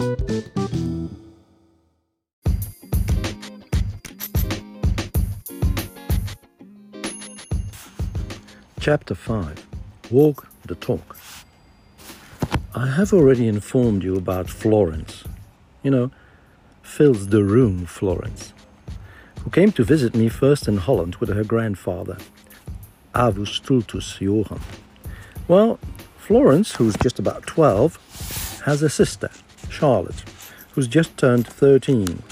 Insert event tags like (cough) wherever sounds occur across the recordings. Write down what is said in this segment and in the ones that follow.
Chapter 5 Walk the Talk. I have already informed you about Florence. You know, fills the room Florence, who came to visit me first in Holland with her grandfather, Avus Stultus Johann. Well, Florence, who's just about 12, has a sister, Charlotte, who's just turned 13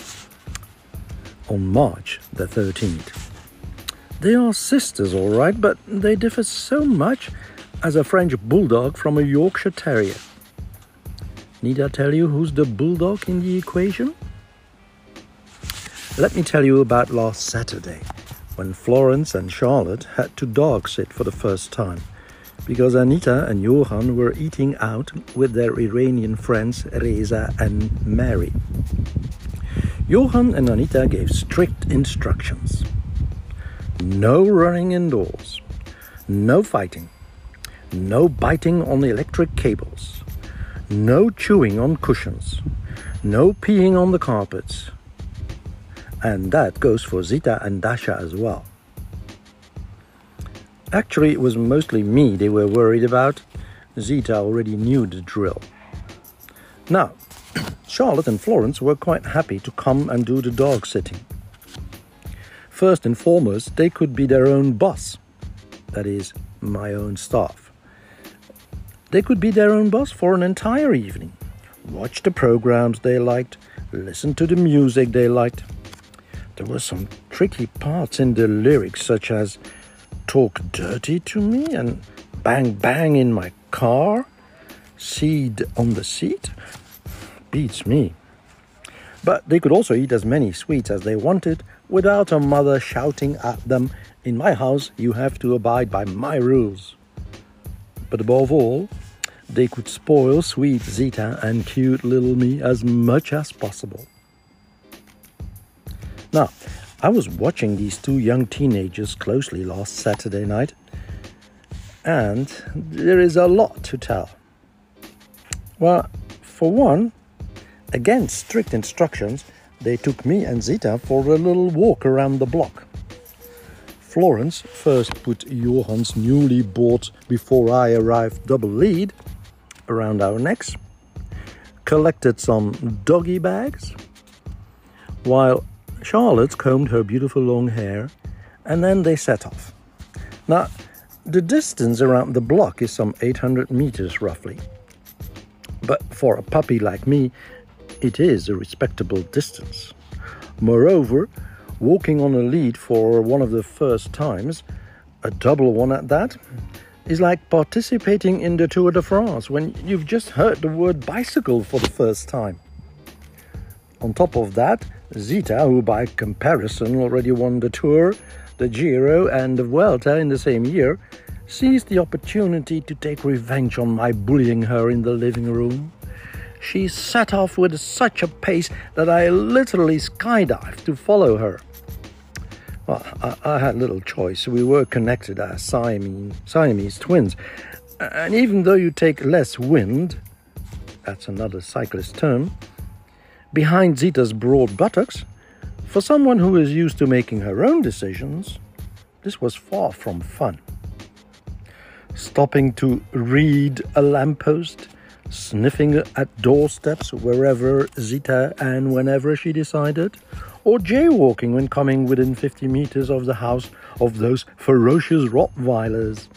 on March the 13th. They are sisters, all right, but they differ so much as a French bulldog from a Yorkshire terrier. Need I tell you who's the bulldog in the equation? Let me tell you about last Saturday when Florence and Charlotte had to dog sit for the first time because Anita and Johan were eating out with their Iranian friends Reza and Mary. Johan and Anita gave strict instructions. No running indoors. No fighting. No biting on electric cables. No chewing on cushions. No peeing on the carpets. And that goes for Zita and Dasha as well. Actually, it was mostly me they were worried about. Zita already knew the drill. Now, (clears throat) Charlotte and Florence were quite happy to come and do the dog sitting. First and foremost, they could be their own boss. That is, my own staff. They could be their own boss for an entire evening. Watch the programs they liked, listen to the music they liked. There were some tricky parts in the lyrics, such as talk dirty to me and bang bang in my car, seed on the seat. Beats me. But they could also eat as many sweets as they wanted without a mother shouting at them, In my house, you have to abide by my rules. But above all, they could spoil sweet Zita and cute little me as much as possible. Now, I was watching these two young teenagers closely last Saturday night, and there is a lot to tell. Well, for one, against strict instructions, they took me and Zita for a little walk around the block. Florence first put Johann's newly bought before I arrived double lead around our necks, collected some doggy bags, while Charlotte combed her beautiful long hair, and then they set off. Now, the distance around the block is some 800 meters roughly. But for a puppy like me, it is a respectable distance. Moreover, walking on a lead for one of the first times, a double one at that, is like participating in the Tour de France when you've just heard the word bicycle for the first time. On top of that, Zita, who by comparison already won the Tour, the Giro, and the Vuelta in the same year, seized the opportunity to take revenge on my bullying her in the living room. She set off with such a pace that I literally skydived to follow her. Well, I, I had little choice. We were connected as Siamese, Siamese twins. And even though you take less wind, that's another cyclist term, behind Zita's broad buttocks, for someone who is used to making her own decisions, this was far from fun. Stopping to read a lamppost, sniffing at doorsteps wherever Zita and whenever she decided, or jaywalking when coming within 50 meters of the house of those ferocious Rottweilers.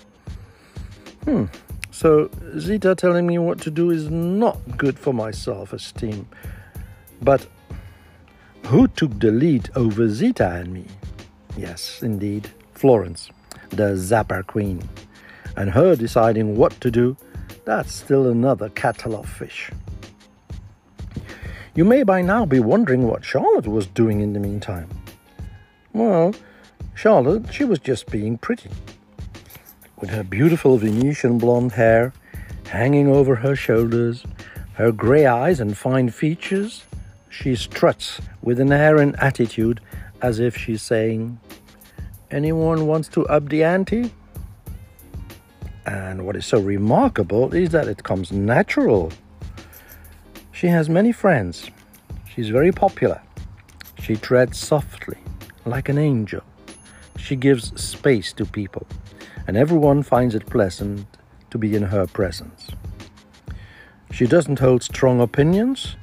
Hmm, so Zita telling me what to do is not good for my self esteem. But who took the lead over Zita and me? Yes, indeed, Florence, the Zapper Queen. And her deciding what to do that's still another kettle of fish. You may by now be wondering what Charlotte was doing in the meantime. Well, Charlotte, she was just being pretty. With her beautiful Venetian blonde hair hanging over her shoulders, her grey eyes and fine features, she struts with an air and attitude as if she's saying, Anyone wants to up the ante? And what is so remarkable is that it comes natural. She has many friends. She's very popular. She treads softly, like an angel. She gives space to people, and everyone finds it pleasant to be in her presence. She doesn't hold strong opinions,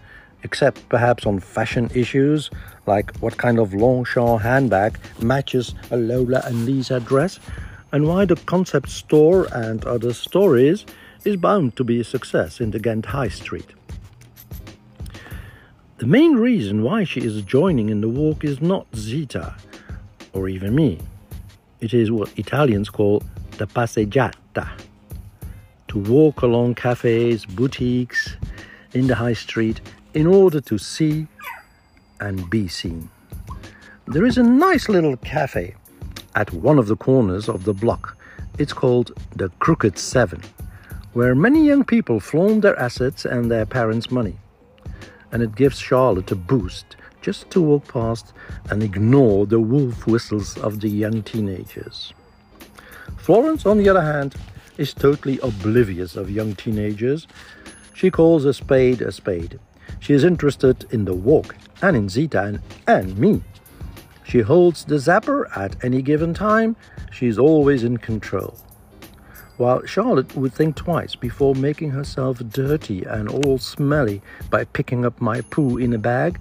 except perhaps on fashion issues like what kind of Longchamp handbag matches a Lola and Liza dress, and why the concept store and other stories is bound to be a success in the Ghent High Street. The main reason why she is joining in the walk is not Zita, or even me. It is what Italians call the passeggiata. To walk along cafes, boutiques, in the high street in order to see and be seen. There is a nice little cafe at one of the corners of the block. It's called the Crooked Seven, where many young people flaunt their assets and their parents' money. And it gives Charlotte a boost just to walk past and ignore the wolf whistles of the young teenagers. Florence, on the other hand, is totally oblivious of young teenagers. She calls a spade a spade. She is interested in the walk and in Zita and, me. She holds the zapper at any given time. She's always in control. While Charlotte would think twice before making herself dirty and all smelly by picking up my poo in a bag,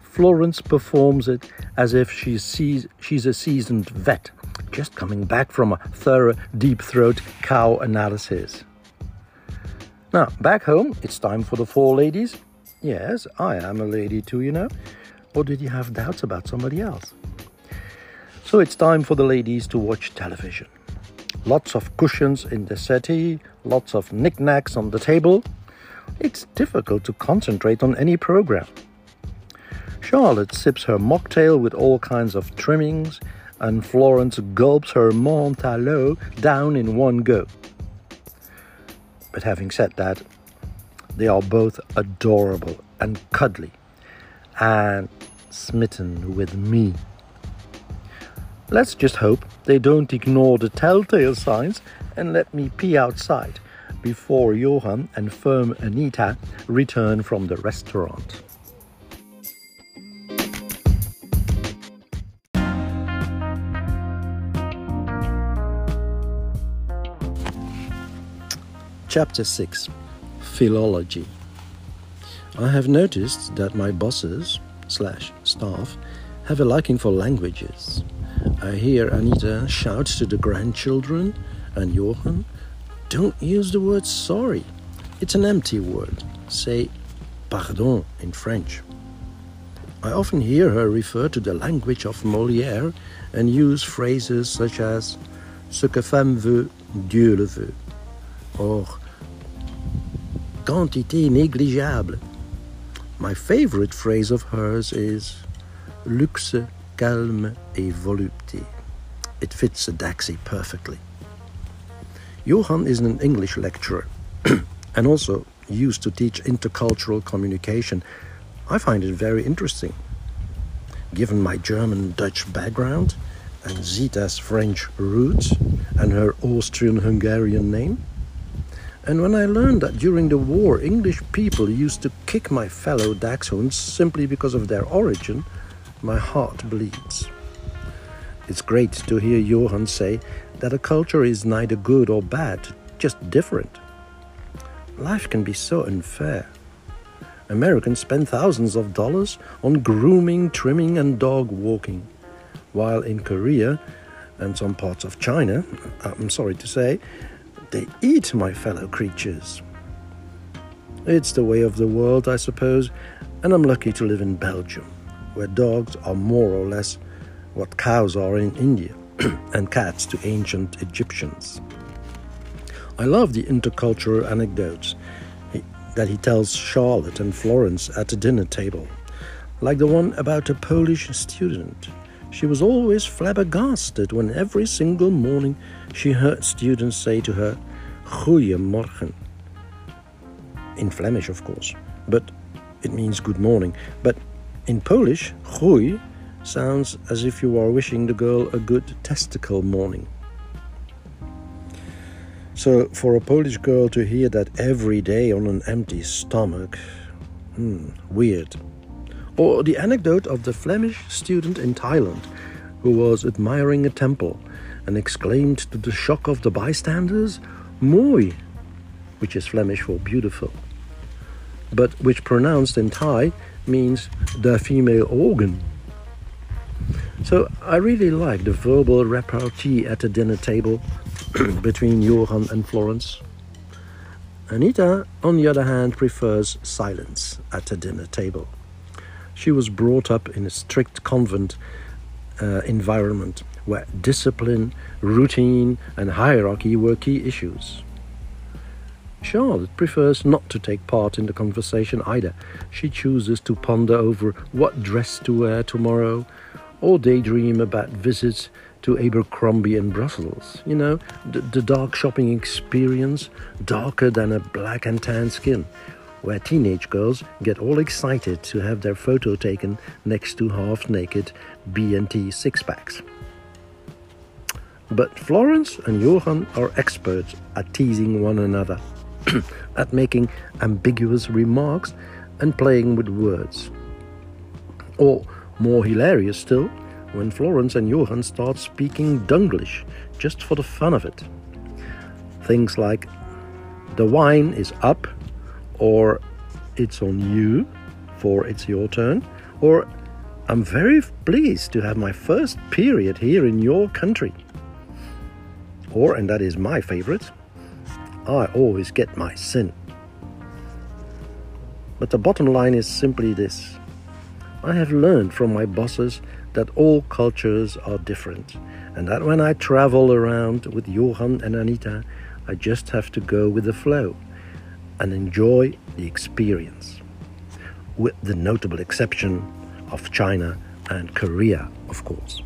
Florence performs it as if she's, she's a seasoned vet, just coming back from a thorough deep throat cow analysis. Now, back home, it's time for the four ladies. Yes, I am a lady too, you know. Or did you have doubts about somebody else? So it's time for the ladies to watch television. Lots of cushions in the settee, lots of knickknacks on the table. It's difficult to concentrate on any program. Charlotte sips her mocktail with all kinds of trimmings, and Florence gulps her Montalot down in one go. But having said that, they are both adorable and cuddly and smitten with me. Let's just hope they don't ignore the telltale signs and let me pee outside before Johan and firm Anita return from the restaurant. Chapter 6 Philology I have noticed that my bosses slash staff have a liking for languages. I hear Anita shout to the grandchildren and Johan, don't use the word sorry. It's an empty word. Say pardon in French. I often hear her refer to the language of Molière and use phrases such as Ce que femme veut, Dieu le veut, or quantité négligeable. My favorite phrase of hers is luxe, calme et volupté. It fits a Daxi perfectly. Johan is an English lecturer (clears throat) and also used to teach intercultural communication. I find it very interesting. Given my German Dutch background and Zita's French roots and her Austrian Hungarian name, and when I learned that during the war English people used to kick my fellow Dachshunds simply because of their origin, my heart bleeds. It's great to hear Johan say that a culture is neither good or bad, just different. Life can be so unfair. Americans spend thousands of dollars on grooming, trimming, and dog walking, while in Korea and some parts of China, I'm sorry to say, they eat my fellow creatures. It's the way of the world, I suppose, and I'm lucky to live in Belgium, where dogs are more or less what cows are in India, (clears throat) and cats to ancient Egyptians. I love the intercultural anecdotes that he tells Charlotte and Florence at the dinner table, like the one about a Polish student. She was always flabbergasted when every single morning she heard students say to her, Goeiemorgen. In Flemish, of course, but it means good morning. But in Polish, Goei sounds as if you are wishing the girl a good testicle morning. So, for a Polish girl to hear that every day on an empty stomach, Hmm, weird. Or the anecdote of the Flemish student in Thailand who was admiring a temple and exclaimed to the shock of the bystanders, Mooi, which is Flemish for beautiful, but which pronounced in Thai means the female organ. So I really like the verbal repartee at the dinner table (clears throat) between Johan and Florence. Anita, on the other hand, prefers silence at the dinner table. She was brought up in a strict convent uh, environment where discipline, routine, and hierarchy were key issues. Charlotte prefers not to take part in the conversation either. She chooses to ponder over what dress to wear tomorrow or daydream about visits to Abercrombie in Brussels. You know, the, the dark shopping experience, darker than a black and tan skin, where teenage girls get all excited to have their photo taken next to half naked B&T six packs. But Florence and Johan are experts at teasing one another, (clears throat) at making ambiguous remarks and playing with words. Or, more hilarious still, when Florence and Johan start speaking Dunglish just for the fun of it. Things like, the wine is up, or it's on you, for it's your turn, or I'm very pleased to have my first period here in your country. And that is my favorite, I always get my sin. But the bottom line is simply this I have learned from my bosses that all cultures are different, and that when I travel around with Johan and Anita, I just have to go with the flow and enjoy the experience, with the notable exception of China and Korea, of course.